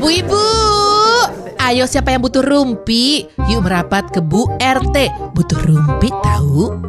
Bu Ibu, ayo siapa yang butuh rumpi? Yuk merapat ke Bu RT. Butuh rumpi tahu?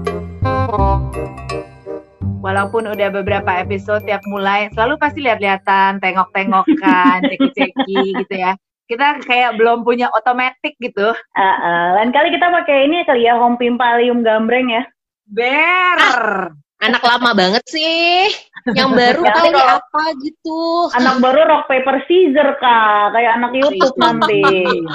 Walaupun udah beberapa episode tiap mulai, selalu pasti lihat-lihatan, tengok-tengokan, ceki-ceki gitu ya. Kita kayak belum punya otomatis gitu. Uh, uh, lain kali kita pakai ini kali ya, home pimpalium gambreng ya. Ber. Ah, anak lama banget sih. Yang baru Ya, kali kalau- apa gitu. Anak baru rock paper scissor kak, kayak anak YouTube nanti.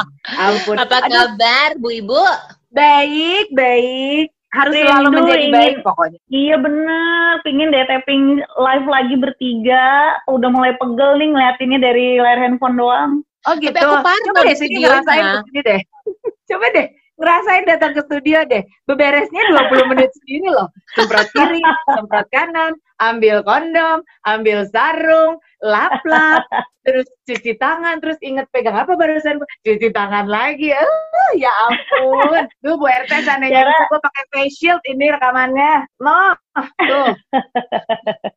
Ampun. Apa Aduh, kabar Bu Ibu? baik, baik. Harus Rindu selalu menjadi ingin- baik pokoknya. Iya bener, pingin deh tapping live lagi bertiga. Udah mulai pegel nih ngeliatinnya dari layar handphone doang. Oh gitu. aku parno Coba deh sini ngerasain deh. Coba deh ngerasain datang ke studio deh. Beberesnya 20 menit sendiri loh. Semprot kiri, semprot kanan, ambil kondom, ambil sarung, lap-lap, terus cuci tangan, terus inget pegang apa barusan cuci tangan lagi. Ah, ya ampun. Tuh Bu RT seandainya Cara- gue pakai face shield ini rekamannya. No, tuh.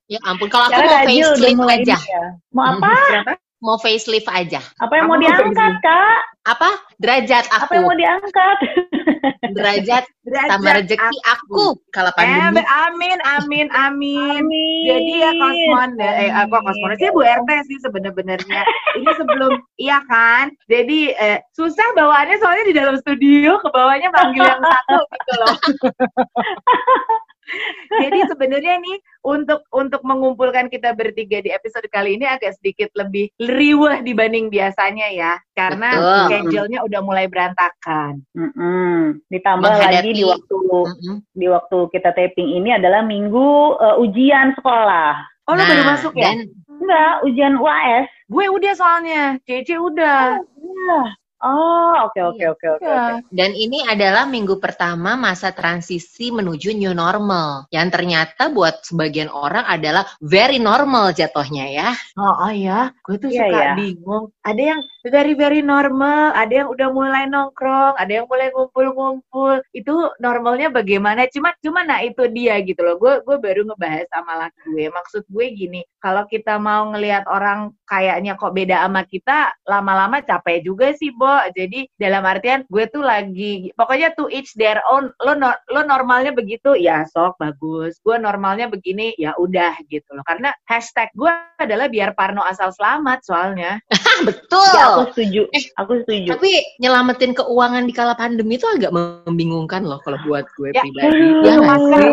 Ya ampun, kalau aku Cara mau facelift mulai aja. ya. Mau apa? Mau facelift aja. Apa yang Apa mau diangkat kak? Apa? Derajat Apa yang aku. mau diangkat? Derajat tambah Derajat rezeki aku. Kalau Eh, pandemi. amin, amin, amin. Amin. Jadi ya kosmon ya, eh apa kosmon sih Bu RT sih sebenarnya. Ini sebelum iya kan. Jadi eh, susah bawaannya soalnya di dalam studio ke bawahnya manggil yang satu gitu loh. Jadi sebenarnya nih untuk untuk mengumpulkan kita bertiga di episode kali ini agak sedikit lebih riweh dibanding biasanya ya. Karena schedule-nya udah mulai berantakan. Mm-mm. Ditambah Menghadapi- lagi di waktu Mm-mm. di waktu kita taping ini adalah minggu eh, ujian sekolah. Oh lo Nah, baru masuk ya? Dan Enggak, ujian UAS. Gue udah soalnya, Cece udah. Iya. Oh, oke oke oke oke. Iya. oke. Dan ini adalah minggu pertama masa transisi menuju new normal. Yang ternyata buat sebagian orang adalah very normal jatuhnya ya. Oh, oh ya, gue tuh Iya, suka ya. bingung. Ada yang very very normal, ada yang udah mulai nongkrong, ada yang mulai ngumpul-ngumpul. Itu normalnya bagaimana? Cuma cuma nah itu dia gitu loh. Gue gue baru ngebahas sama laki gue. Maksud gue gini, kalau kita mau ngelihat orang kayaknya kok beda sama kita, lama-lama capek juga sih, Bo. Jadi dalam artian gue tuh lagi pokoknya to each their own. Lo no- lo normalnya begitu, ya sok bagus. Gue normalnya begini, ya udah gitu loh. Karena hashtag gue adalah biar Parno asal selamat soalnya. Betul. Ya, aku setuju. Eh, Aku setuju. Tapi nyelamatin keuangan di kala pandemi itu agak membingungkan loh kalau buat gue Ya. pribadi. Ya masker.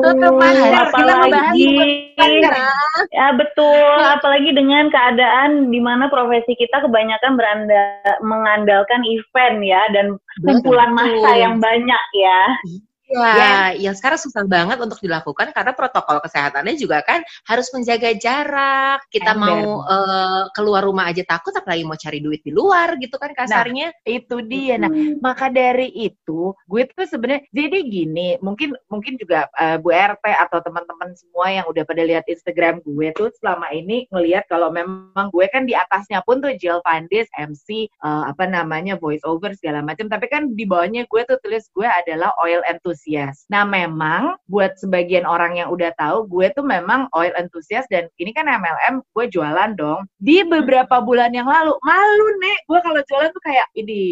Tutup masker. Apalagi, ya betul. Apalagi dengan keadaan di mana profesi kita kebanyakan beranda mengandalkan event ya dan kumpulan massa yang banyak ya. Ya, yang sekarang susah banget untuk dilakukan karena protokol kesehatannya juga kan harus menjaga jarak. Kita Ember. mau eh, keluar rumah aja takut, apalagi mau cari duit di luar gitu kan kasarnya. Itu dia. Nah, Hmm. maka dari itu gue tuh sebenarnya jadi gini mungkin mungkin juga eh, Bu RT atau teman-teman semua yang udah pada lihat Instagram gue tuh selama ini ngelihat kalau memang gue kan di atasnya pun tuh Jill Pandis MC eh, apa namanya voice over segala macam tapi kan di bawahnya gue tuh tulis gue adalah oil enthusiast. Nah memang buat sebagian orang yang udah tahu gue tuh memang oil enthusiast dan ini kan MLM gue jualan dong. Di beberapa bulan yang lalu malu nek. Gue kalau jualan tuh kayak ini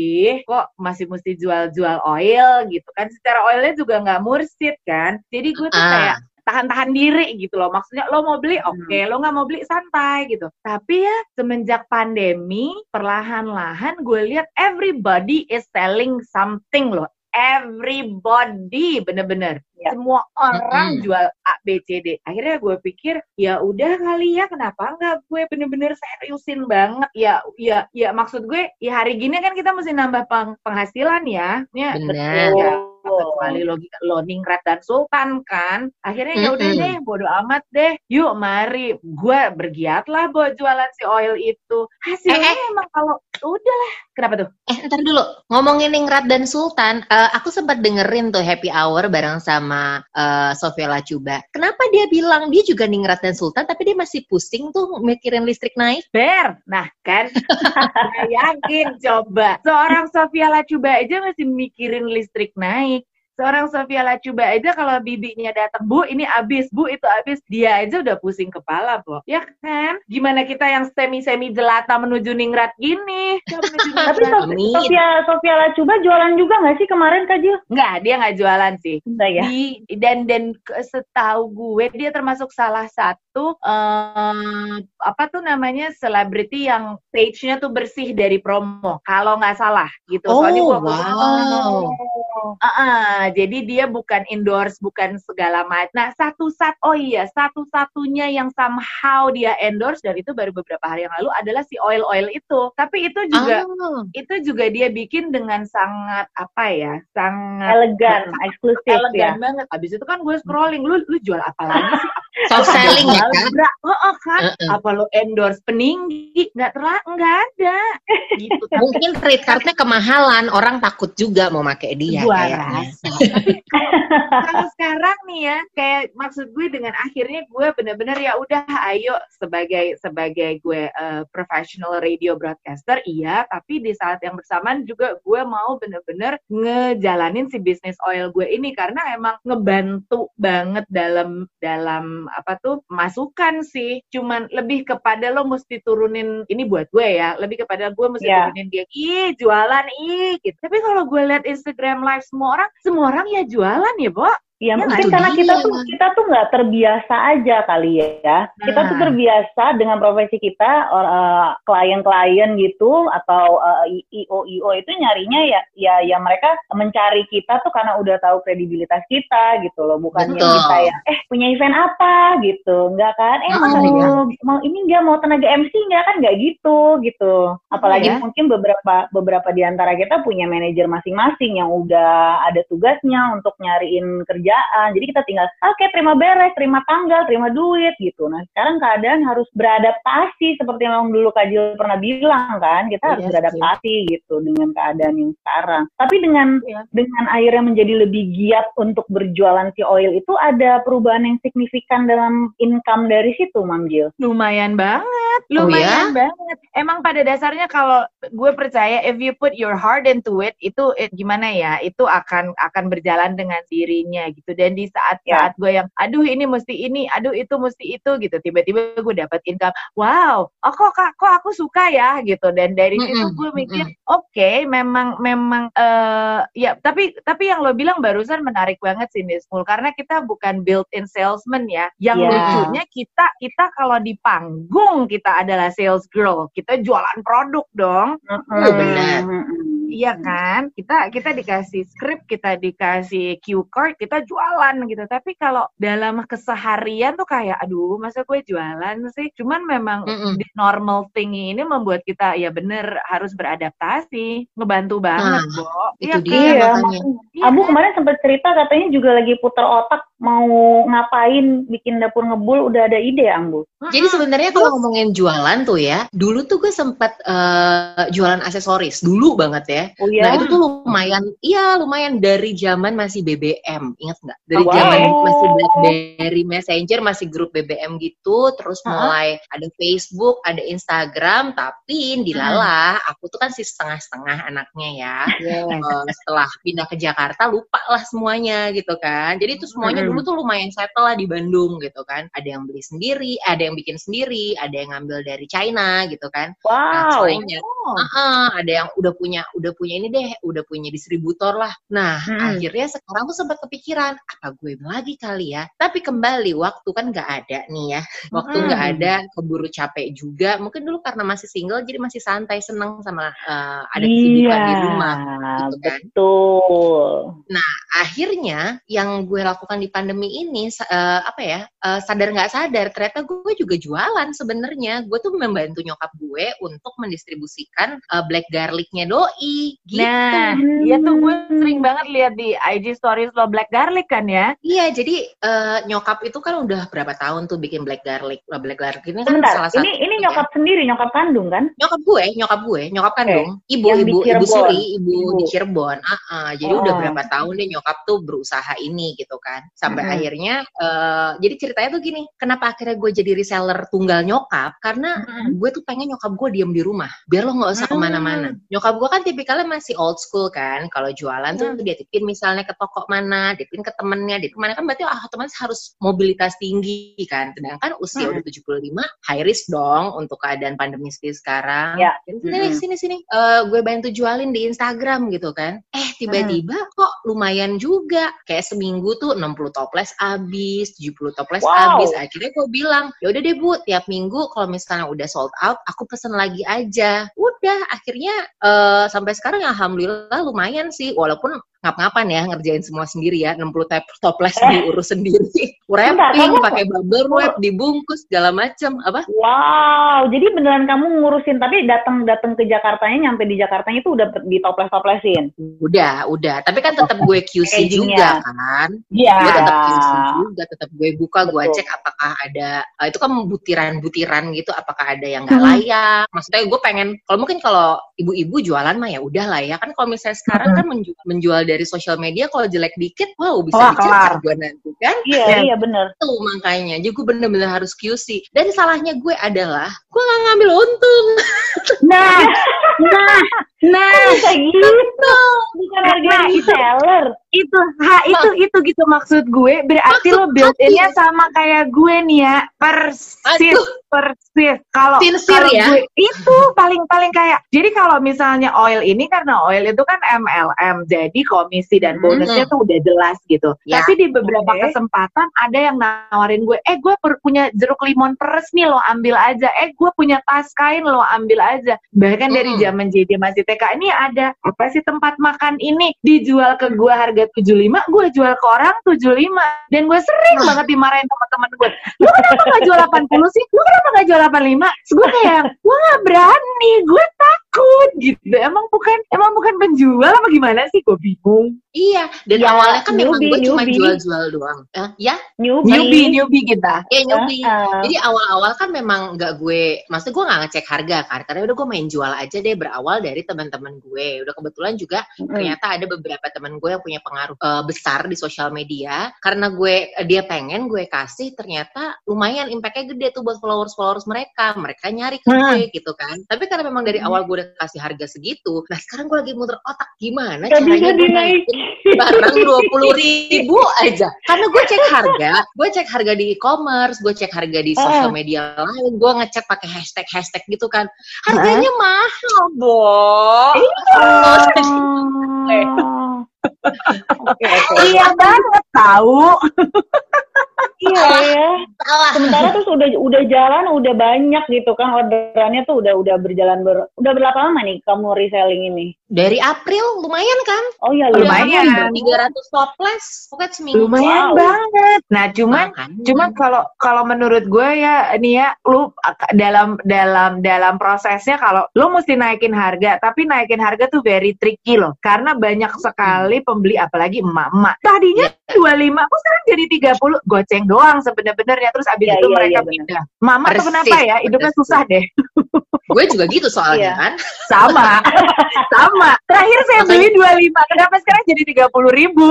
kok masih mesti jual-jual oil? gitu kan. Secara oilnya juga nggak mursid kan. Jadi gue tuh Ah. kayak tahan-tahan diri gitu loh. Maksudnya lo mau beli? Oke lo nggak mau beli santai gitu. Tapi ya semenjak pandemi perlahan-lahan gue lihat everybody is selling something loh everybody bener-bener. Ya. semua orang Mm-mm. jual A B C D. Akhirnya gue pikir ya udah kali ya kenapa nggak gue bener-bener seriusin banget? Ya ya ya maksud gue ya hari gini kan kita mesti nambah peng- penghasilan ya. Ya Benar. ya kecuali lo, lo ningrat dan sultan kan. Akhirnya ya udah deh bodo amat deh. Yuk mari gue bergiatlah buat jualan si oil itu. Hasilnya Eh, emang kalau udahlah kenapa tuh Eh, ntar dulu. Ngomongin Ningrat dan Sultan, eh, aku sempat dengerin tuh happy hour bareng sama eh, Sofia Lacuba. Kenapa dia bilang dia juga Ningrat dan Sultan, tapi dia masih pusing tuh mikirin listrik naik? Ber, nah kan, yakin coba seorang Sofia Lacuba aja masih mikirin listrik naik. Seorang Sofia Lacuba aja kalau bibinya datang, Bu ini abis, Bu itu abis, dia aja udah pusing kepala, Bu. Ya kan? Gimana kita yang semi-semi jelata menuju ningrat gini? Tapi. Sofia Sofia Lacuba jualan juga nggak sih kemarin Kak Jill? Enggak, dia nggak jualan sih. Enggak ya? Di, dan dan setahu gue dia termasuk salah satu eh, apa tuh namanya selebriti yang stage-nya tuh bersih dari promo kalau nggak salah gitu. Oh, Soalnya gua- wow. Ah, jadi dia bukan endorse, bukan segala macam. Nah, satu sat, oh iya, satu-satunya yang somehow dia endorse dan itu baru beberapa hari yang lalu adalah si oil oil itu. Tapi itu juga Ah. itu juga dia bikin dengan sangat apa ya, sangat Elegan, eksklusif ya. elegan banget. Abis itu kan gue scrolling, lu lu jual apa lagi sih? Soft selling ya kan? Oh, oh, kan? Heeh. Apa lu endorse peninggi? Nggak terlalu, nggak ada. Gitu. Mungkin trade cardnya kemahalan, orang takut juga mau pakai dia Gua kayaknya. rasa. Kalau sekarang nih ya, kayak maksud gue dengan akhirnya gue bener-bener ya udah ayo sebagai sebagai gue eh, professional radio broadcaster iya, tapi di saat yang bersamaan juga gue mau bener-bener ngejalanin si bisnis oil gue ini karena emang ngebantu banget dalam dalam apa tuh masukan sih. Cuman lebih kepada lo mesti turunin ini buat gue ya, lebih kepada gue mesti Ya. turunin dia ih jualan ih gitu. Tapi kalau gue lihat Instagram live semua orang, semua orang ya jualan ya, Bo. Ya, Ya, mungkin karena dia. kita tuh kita tuh nggak terbiasa aja kali ya. Kita tuh Nah. terbiasa dengan profesi kita eh, klien-klien gitu atau eh, IO IO itu nyarinya ya ya ya mereka mencari kita tuh karena udah tahu kredibilitas kita gitu loh, bukan yang Betul. kita ya eh punya event apa gitu, nggak kan? Eh Ah, mau mau ini nggak mau tenaga MC nggak kan nggak gitu gitu. Apalagi Ya. mungkin beberapa beberapa di antara kita punya manajer masing-masing yang udah ada tugasnya untuk nyariin kerjaan. Jadi kita tinggal oke terima beres, terima tanggal, terima duit gitu. Nah sekarang keadaan harus beradaptasi seperti yang dulu Kak Jill pernah bilang kan, kita harus Iya sih. beradaptasi gitu dengan keadaan yang sekarang. Tapi dengan Iya. dengan akhirnya menjadi lebih giat untuk berjualan si oil itu ada perubahan yang signifikan dalam income dari situ, Mam Jill. Lumayan banget, Oh, lumayan banget. Emang pada dasarnya kalau gue percaya if you put your heart into it, itu it, gimana ya, itu akan akan berjalan dengan dirinya gitu. Dan di saat-saat gue yang, aduh ini mesti ini, aduh itu mesti itu gitu, tiba-tiba gue dapat income, wow, oh kok kak, kok aku suka ya gitu. Dan dari situ Mm-mm, gue mikir, oke, memang memang eh ya, tapi tapi yang lo bilang barusan menarik banget sih Nismul, karena kita bukan built-in salesman ya. Yang Iya. lucunya kita kita kalau di panggung kita adalah sales girl, kita jualan produk dong. Oh, benar. Iya kan? Kita kita dikasih script, kita dikasih cue card, kita jualan gitu. Tapi kalau dalam keseharian tuh kayak aduh, masa gue jualan sih? Cuman memang Mm-mm. di normal thing ini membuat kita ya bener harus beradaptasi, ngebantu banget, Nah, Bo. itu Iya dia kan? Iya, makanya. Iya Abu kan? kemarin sempat cerita katanya juga lagi puter otak mau ngapain bikin dapur ngebul udah ada ide Ambu. Jadi sebenarnya kalau ngomongin jualan tuh ya, dulu tuh gue sempet eh, jualan aksesoris dulu banget ya. Oh Nah ya. itu tuh lumayan, iya lumayan dari zaman masih BBM, ingat nggak? Dari Wow. zaman masih BlackBerry Messenger, masih grup BBM gitu, terus Hah? mulai ada Facebook, ada Instagram, tapi dilalah, aku tuh kan sih setengah-setengah anaknya ya. Eh, setelah pindah ke Jakarta lupa lah semuanya gitu kan. Jadi itu semuanya. Dulu tuh lumayan settle lah di Bandung gitu kan. Ada yang beli sendiri, ada yang bikin sendiri, ada yang ngambil dari China gitu kan. Nah, Wow. selainnya Ah, ada yang udah punya udah punya ini deh, udah punya distributor lah. Nah, Hmm. akhirnya sekarang tuh sempat kepikiran, apa gue lagi kali ya? Tapi kembali waktu kan nggak ada nih ya. Waktu nggak Hmm. ada, keburu capek juga. Mungkin dulu karena masih single jadi masih santai, seneng sama eh, ada Iya, kesibukan di rumah. gitu kan. betul. Akhirnya yang gue lakukan di pandemi ini eh, apa ya? eh, sadar nggak sadar ternyata gue juga jualan sebenarnya. Gue tuh membantu nyokap gue untuk mendistribusikan eh, black garlicnya doi gitu. Nah, iya tuh gue sering banget lihat di IG stories lo black garlic kan ya? Iya, jadi eh, nyokap itu kan udah berapa tahun tuh bikin black garlic. Nah, black garlic ini kan Sebentar, salah satu ini ini ya. nyokap sendiri, nyokap kandung kan? nyokap gue, nyokap gue, nyokap kandung, ibu Yang ibu ibu. Suri, ibu, Ibu. di Cirebon. Ah, ah. jadi udah Oh. berapa tahun deh nyokap tuh berusaha ini gitu kan. Hmm. sampai Mm-mm. akhirnya eh, jadi ceritanya tuh gini kenapa akhirnya gue jadi reseller tunggal nyokap karena Mm-mm. gue tuh pengen nyokap gue diem di rumah biar lo nggak usah Hmm. ke mana-mana nyokap gue kan tipikalnya masih old school kan kalau jualan tuh Hmm. dia titipin misalnya ke toko mana titipin ke temennya di ke mana kan berarti ah, otomatis harus mobilitas tinggi kan sedangkan usia Hmm. udah 75 high risk dong untuk keadaan pandemi seperti sekarang Ya. sini Mm-mm. sini sini Eh, gue bantu jualin di Instagram gitu kan eh tiba-tiba kok lumayan juga kayak seminggu tuh 60 toples habis 70 toples Wow. habis akhirnya gue bilang ya udah deh bu tiap minggu kalau misalnya udah sold out aku pesen lagi aja udah akhirnya eh, sampai sekarang alhamdulillah lumayan sih walaupun ngap-ngapan ya ngerjain semua sendiri ya 60 tep- toples diurus sendiri. Wrapping pakai bubble wrap dibungkus segala macem apa? Wow, jadi beneran kamu ngurusin tapi datang datang ke Jakartanya nyampe di Jakartanya itu udah ditoples-toplesin. udah udah. Tapi kan tetap gue QC juga kan? Iya. gue tetap QC juga tetap gue buka gue cek apakah ada eh, itu kan butiran-butiran gitu apakah ada yang nggak Hmm. layak? Maksudnya gue pengen kalau mungkin kalau ibu-ibu jualan mah ya udah lah ya. Kan kalau misalnya sekarang Hmm. kan menjual, menjual dari sosial media kalau jelek dikit wow bisa Wah, dicecar gue nanti kan? Iya, Ya. iya bener. tuh makanya. Jadi gue bener-bener harus QC dan salahnya gue adalah gue nggak ngambil untung. Nah, nah, nah, Bisa gitu. Bukan harga Nah, itu. reseller. itu, ha, itu, itu gitu maksud gue. Berarti Maksud lo build-innya sama kayak gue nih ya, persis, Aduh. persis. Kalau kalau ya? gue itu paling-paling kayak. Jadi kalau misalnya oil ini karena oil itu kan MLM, jadi komisi dan Hmm. bonusnya tuh udah jelas gitu. Ya. Tapi di beberapa Oke. kesempatan ada yang nawarin gue, eh gue punya jeruk limon peres nih lo ambil aja, eh gue punya tas kain lo ambil aja. Bahkan dari Mm-mm. zaman JD masih TK ini ada apa sih tempat makan ini dijual ke gue harga 75, gue jual ke orang 75 dan gue sering banget dimarahin teman-teman gue. Lu kenapa gak jual 80 sih? Lu kenapa gak jual 85? Terus gue kayak, gue gak berani, gue takut gitu. Emang bukan emang bukan penjual apa gimana sih? Gue bingung. iya dan Ya, awalnya kan memang gue cuma jual-jual doang Eh, ya Newbie. Newbie, newbie kita. ya newbie Ah, Jadi awal-awal kan memang nggak gue, maksudnya gue nggak ngecek harga kan, karena udah gue main jual aja deh berawal dari teman-teman gue. Udah kebetulan juga mm. ternyata ada beberapa teman gue yang punya pengaruh eh, besar di sosial media. Karena gue dia pengen gue kasih, ternyata lumayan impactnya gede tuh buat followers-followers mereka. Mereka nyari ke Hmm. gue gitu kan. Tapi karena memang dari awal gue udah kasih harga segitu, nah sekarang gue lagi muter otak gimana Gak caranya gue dinaikin. naikin barang dua puluh ribu aja. Karena gue cek harga, gue cek harga di e-commerce, gue cek harga di sosial media lain, gue ngecek pakai hashtag hashtag gitu kan. Harganya mahal, bo. Oke. Iya banget tahu. Iya ya. Salah. Sementara tuh udah udah jalan udah banyak gitu kan orderannya tuh udah udah berjalan ber udah berapa lama nih kamu reselling ini? Dari April lumayan kan? Oh ya Lumayan. Tiga ratus toples, pokoknya seminggu. Lumayan Wow. banget. Nah, cuman Makanya. cuman kalau kalau menurut gue ya nih ya lu dalam dalam dalam prosesnya kalau lu mesti naikin harga, tapi naikin harga tuh very tricky loh. Karena banyak sekali pembeli apalagi emak-emak. Tadinya 25, kok sekarang jadi 30. Goceng doang sebenarnya terus abis Iya, itu iya, mereka iya, benar. pindah. Mama tuh Persis, kenapa ya? Hidupnya betul. susah deh. gue juga gitu soalnya Iya. kan. Sama. Sama. Terakhir saya beli 25, kenapa sekarang jadi 30 ribu?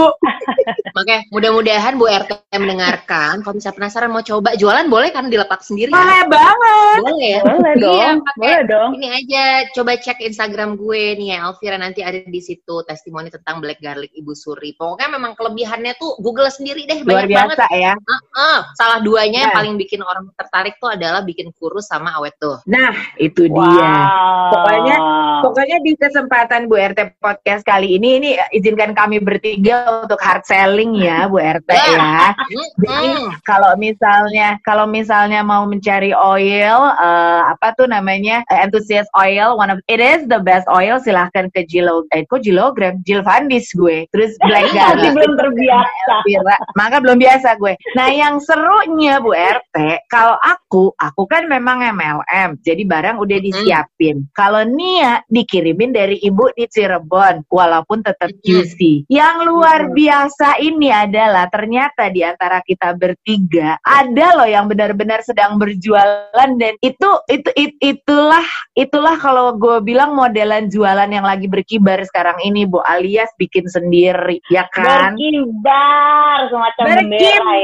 Makanya mudah-mudahan Bu RT mendengarkan, kalau misalnya penasaran mau coba jualan boleh kan dilepak sendiri ya? Boleh banget. Boleh ya? Boleh Iya, dong. pakai Boleh dong. Ini aja coba cek Instagram gue nih ya Elvira nanti ada di situ testimoni tentang black garlic Ibu Suri. Pokoknya memang kelebihannya tuh Google sendiri deh Luar banyak banget. biasa ya. Heeh, salah duanya yang Nah. paling bikin orang tertarik tuh adalah bikin kurus sama awet tuh. Nah, itu dia. Wow. Pokoknya- Pokoknya di kesempatan Bu RT podcast kali ini, ini izinkan kami bertiga untuk hard selling ya Bu RT ya. Jadi Mm-mm. kalau misalnya kalau misalnya mau mencari oil eh, apa tuh namanya eh, enthusiast oil one of it is the best oil silahkan ke Jilo eh kok Jilogram Jill Vandis gue terus Black Masih Garlic belum terbiasa. Elvira. maka belum biasa gue Nah, yang serunya Bu RT, kalau aku, aku kan memang MLM, jadi barang udah disiapin. Kalau Nia dikirimin dari ibu di Cirebon, walaupun tetap. QC. Yang luar Mm. biasa ini adalah ternyata di antara kita bertiga ada loh yang benar-benar sedang berjualan dan itu itu it- itulah itulah kalau gue bilang modelan jualan yang lagi berkibar sekarang ini Bu alias bikin sendiri ya kan? Berkibar semacam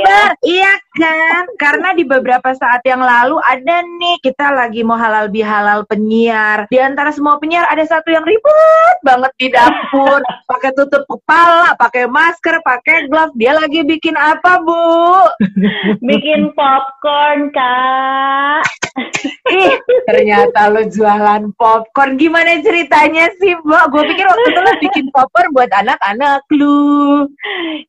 ya. Iya kan? Karena di beberapa saat yang lalu ada nih kita lagi mau halal bihalal penyiar. Di antara semua penyiar ada satu yang ribet banget di dapur, pakai tutup kepala, pakai masker, pakai glove. Dia lagi bikin apa, Bu? Bikin popcorn, Kak. Ih, ternyata lo jualan popcorn. Gimana ceritanya sih, Bu? Gue pikir waktu itu lo bikin popcorn buat anak-anak lu.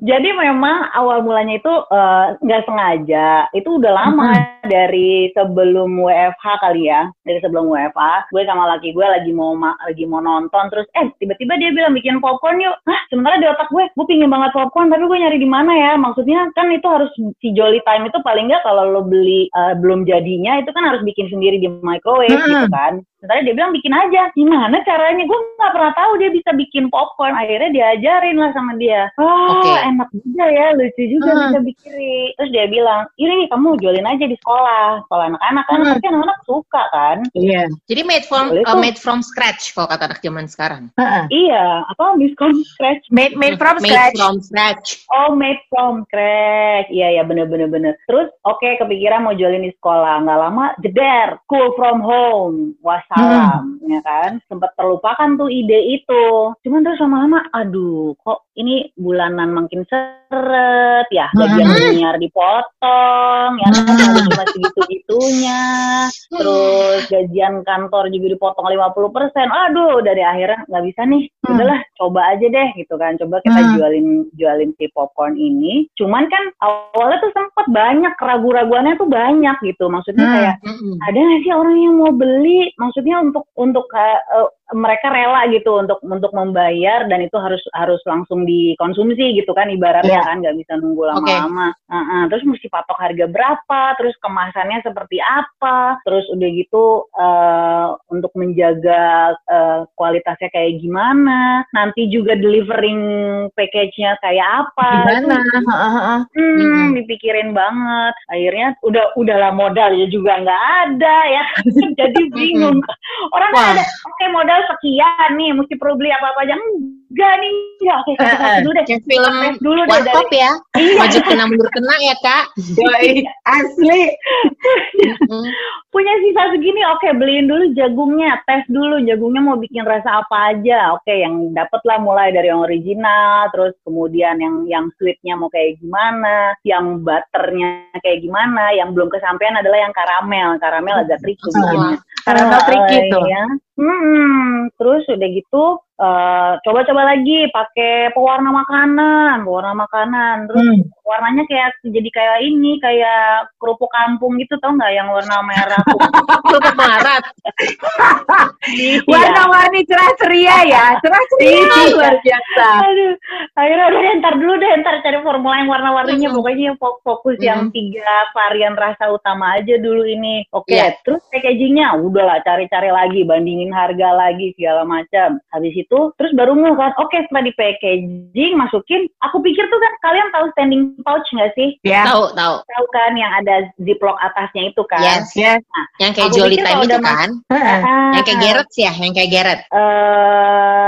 Jadi memang awal mulanya itu eh, nggak sengaja. Itu udah lama dari sebelum WFH kali ya. Dari sebelum WFH, gue sama laki gue lagi mau ma- lagi mau nonton terus eh tiba-tiba dia bilang bikin popcorn yuk. Hah, sementara di otak gue, gue pingin banget popcorn tapi gue nyari di mana ya? Maksudnya kan itu harus si Jolly Time itu paling nggak kalau lo beli eh, belum jadinya itu kan harus bikin sendiri di microwave Hmm. gitu kan. Sementara dia bilang bikin aja. Gimana caranya? Gue nggak pernah tahu dia bisa bikin popcorn. Akhirnya diajarin lah sama dia. Oh, Oke. enak juga ya, lucu juga Hmm. bisa bikin. Terus dia bilang, ini nih kamu jualin aja di sekolah. Sekolah anak-anak kan, Hmm. pasti anak-anak suka kan. Iya. Jadi made from Boleh uh, made from scratch kalau kata anak zaman sekarang. Iya, apa diskon scratch? Made made from made scratch. from scratch. Oh, made from scratch. Iya, iya, bener-bener. bener. Terus, oke, kepikiran mau jualin di sekolah. Nggak lama, jeder, school from home. Wassalam, ya kan? Sempat terlupakan tuh ide itu. Cuman terus lama-lama, aduh, kok ini bulanan makin seret ya. Gajian penyiar dipotong, ya kan? Segitu-gitunya. Terus gajian kantor juga dipotong 50%. Aduh, dari akhirnya nggak bisa nih. Hmm. Udahlah, coba aja deh gitu kan. Coba kita Hmm. jualin jualin si popcorn ini. Cuman kan awalnya tuh sempat banyak keraguan-raguannya tuh banyak gitu. Maksudnya Hmm. kayak Mm-mm. ada nggak sih orang yang mau beli? Maksudnya untuk untuk eh, mereka rela gitu untuk untuk membayar dan itu harus harus langsung dikonsumsi gitu kan ibaratnya Iya. kan nggak bisa nunggu lama-lama. Heeh, terus mesti patok harga berapa? Terus kemasannya seperti apa? Terus udah gitu eh, untuk menjaga eh, kualitasnya kayak gimana? Nanti juga delivering package-nya kayak apa? Gimana? Itu. Hmm, Mm-mm. dipikirin banget. Akhirnya udah udahlah modal ya juga nggak ada ya. Jadi bingung. Orang Wah. ada oke modal sekian nih, mesti perlu beli apa-apa aja. Enggak nih. Ya, oke, tes eh. dulu deh. Kayak film dulu deh dari ya. Maju kena mundur kena ya kak. Asli. Punya sisa segini, oke beliin dulu jagungnya, tes dulu jagungnya mau bikin rasa apa aja. Oke, yang dapet lah mulai dari yang original, terus kemudian yang yang sweetnya mau kayak gimana, yang butternya kayak gimana, yang belum kesampaian adalah yang karamel. Karamel agak tricky bikinnya. Karamel tricky tuh. ya. Hmm, terus udah gitu eh, coba-coba lagi pakai pewarna makanan, pewarna makanan. Terus Hmm. warnanya kayak jadi kayak ini, kayak kerupuk kampung gitu tau nggak yang warna merah. Kerupuk Marat. Iya. Warna-warni cerah ceria ya, cerah ceria Iya. luar biasa. Aduh, akhirnya udah deh, ntar dulu deh, ntar cari formula yang warna-warninya. Mm-mm. Pokoknya fok- fokus yang tiga varian rasa utama aja dulu ini. Oke, Iya. terus packagingnya udahlah cari-cari lagi, bandingin harga lagi segala macam. Habis itu, terus baru ngeh kan, oke setelah di packaging masukin, aku pikir tuh kan kalian tahu standing pouch nggak sih? Ya, Tahu tahu. Tahu kan yang ada ziplock atasnya itu kan? Yes. ya. Yang kayak Jolly Time itu kan. Heeh. Ah, Yang kayak Garrett ya, yang kayak Garrett. Eh,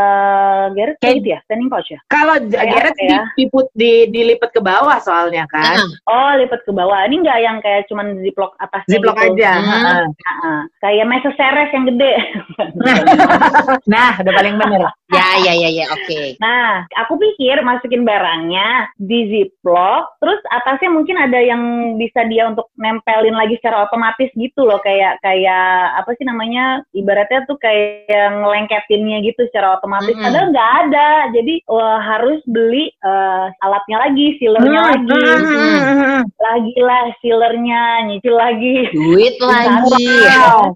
Garrett kayak Kayak- gitu ya, standing pouch ya? Kalau apa ya? diput di dilipat ke bawah soalnya kan. Heeh. Oh, lipat ke bawah. Ini nggak yang kayak cuman ziplock atasnya Ziplock gitu. aja. Hmm. heeh. Heeh. Kayak meso seres yang gede. Nah, udah paling bener. Ya ya ya ya oke. nah, aku pikir masukin barangnya di ziplock, terus atasnya mungkin ada yang bisa dia untuk nempelin lagi secara otomatis gitu loh, kayak kayak apa sih namanya? Ibaratnya tuh kayak ngelengketinnya gitu secara otomatis. Mm-mm. Padahal nggak ada. Jadi wah, harus beli eh, alatnya lagi, sealernya Hmm, lagi. hmm, hmm, hmm. Lagi lah sealernya, nyicil lagi. Duit lagi.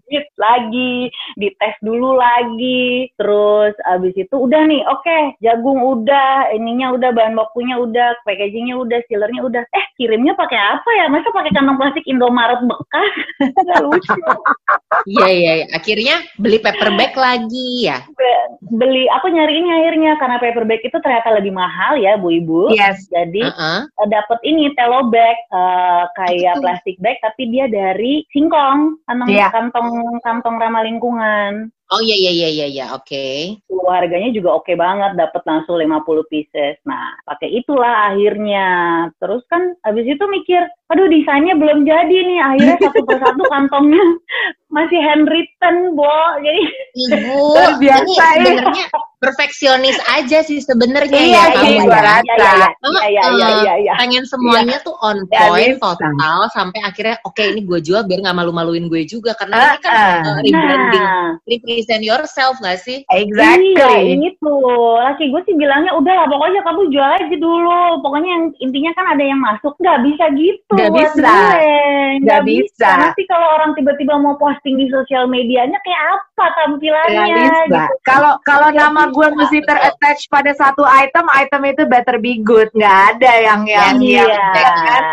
Gitu lagi, dites dulu lagi. Terus abis itu udah nih, oke, jagung udah, ininya udah, bahan bakunya udah, packagingnya udah, sealernya udah. Eh, kirimnya pakai apa ya? Masa pakai kantong plastik Indomaret bekas? Gak lucu. Iya iya. iya. Akhirnya beli paper bag lagi ya. Be- Beli, aku nyari ini akhirnya karena paper bag itu ternyata lebih mahal ya, bu ibu. Yes. Jadi Heeh. eh, dapet ini telo bag eh, kayak plastik bag tapi dia dari singkong kantong Iya. kantong kantong ramah lingkungan Oh iya iya iya iya iya. Oke. Tuh, harganya juga oke banget dapet langsung 50 pieces nah pakai itulah akhirnya terus kan habis itu mikir aduh desainnya belum jadi nih akhirnya satu persatu kantongnya masih handwritten bo jadi Ibu, Luar biasa, ini sebenarnya perfeksionis aja sih sebenarnya Iya ya kamu gua ya. rasa. iya iya iya iya iya iya pengen semuanya tuh on Ya, point bisa. total sampai akhirnya oke ini gue jual biar nggak malu-maluin gue juga karena Ah, ini kan uh, rebranding nah represent yourself gak sih Exactly. Iya, itu. Laki gue sih bilangnya udah lah pokoknya kamu jual aja dulu. Pokoknya yang intinya kan ada yang masuk. Nggak bisa gitu. Nggak bisa. Nggak Nggak bisa. Nanti kalau orang tiba-tiba mau posting di sosial medianya kayak apa tampilannya? Nggak bisa. gitu. Kalau kalau Nggak nama gue bisa, mesti terattach pada satu item, item itu better be good. Nggak ada yang yang Iya, yang ya kan?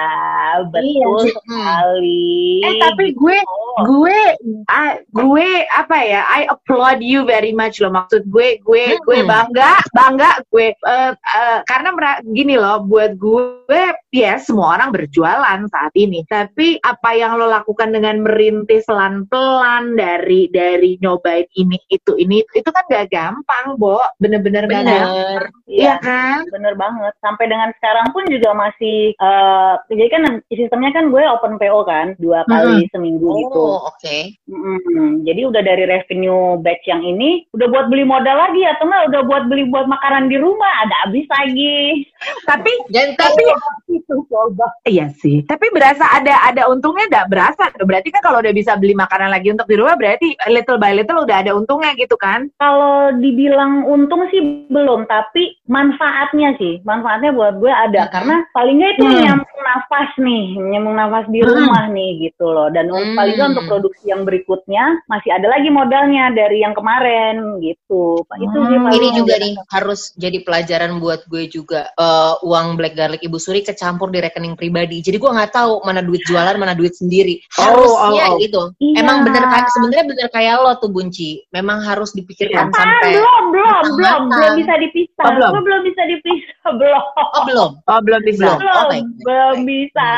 betul Iya. sekali. Eh tapi gue Oh. Gue ah, gue apa ya I applaud you very much loh maksud gue gue Hmm. gue bangga bangga gue eh, eh, karena gini loh buat gue ya semua orang berjualan saat ini tapi apa yang lo lakukan dengan merintis pelan-pelan dari dari nyobain ini itu ini itu kan gak gampang Bo bener-bener gak gampang iya Iya. kan Bener banget. Sampai dengan sekarang pun juga masih, eh jadi kan sistemnya kan gue open PO kan, dua kali seminggu gitu. Oh oke Mm, jadi udah dari revenue batch yang ini, udah buat beli modal lagi atau enggak udah buat beli buat makanan di rumah, ada habis lagi. tapi dan tapi Itu coba. Iya sih, tapi berasa ada ada untungnya enggak berasa. Berarti kan kalau udah bisa beli makanan lagi untuk di rumah berarti little by little udah ada untungnya gitu kan? Kalau dibilang untung sih belum, tapi manfaatnya sih, manfaatnya buat gue ada Mhm. karena paling nggak itu Hmm. nyambung nafas nih, nyambung nafas di Hmm. rumah nih gitu loh. Dan Hmm. paling nggak untuk produksi yang berikutnya masih ada lagi modalnya dari yang kemarin gitu. Itu sih Hmm. ini juga nih harus jadi pelajaran buat gue juga Eh, uang black garlic ibu suri kecampur di rekening pribadi jadi gue nggak tahu mana duit jualan mana duit sendiri Oh, harusnya oh, oh. gitu Iya. emang bener kayak sebenarnya bener kayak lo tuh bunci memang harus dipikirkan Ah, sampai belum, belum, belum, belum bisa dipisah. Oh, belum? Gue belum bisa dipisah, belum. oh belum Oh belum bisa. Belum. Belum, Oh, baik, baik, belum baik. bisa.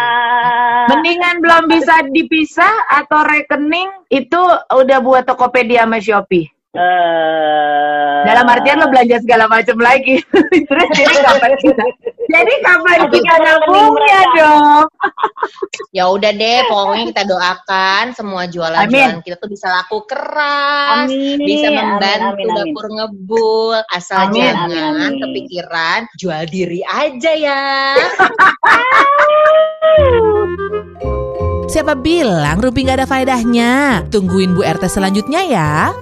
Mendingan belum bisa dipisah atau rekening itu udah buat Tokopedia sama Shopee. Eh, Dalam artian lo belanja segala macam lagi. Terus jadi kapan kita? Jadi kapan kita nabungnya dong? ya udah deh pokoknya kita doakan semua jualan-jualan kita tuh bisa laku keras Amin. bisa amin, membantu amin, amin. dapur ngebul asal Amin, jangan amin, amin. kepikiran jual diri aja ya Siapa bilang Rumpi nggak ada faedahnya? Tungguin Bu RT selanjutnya ya.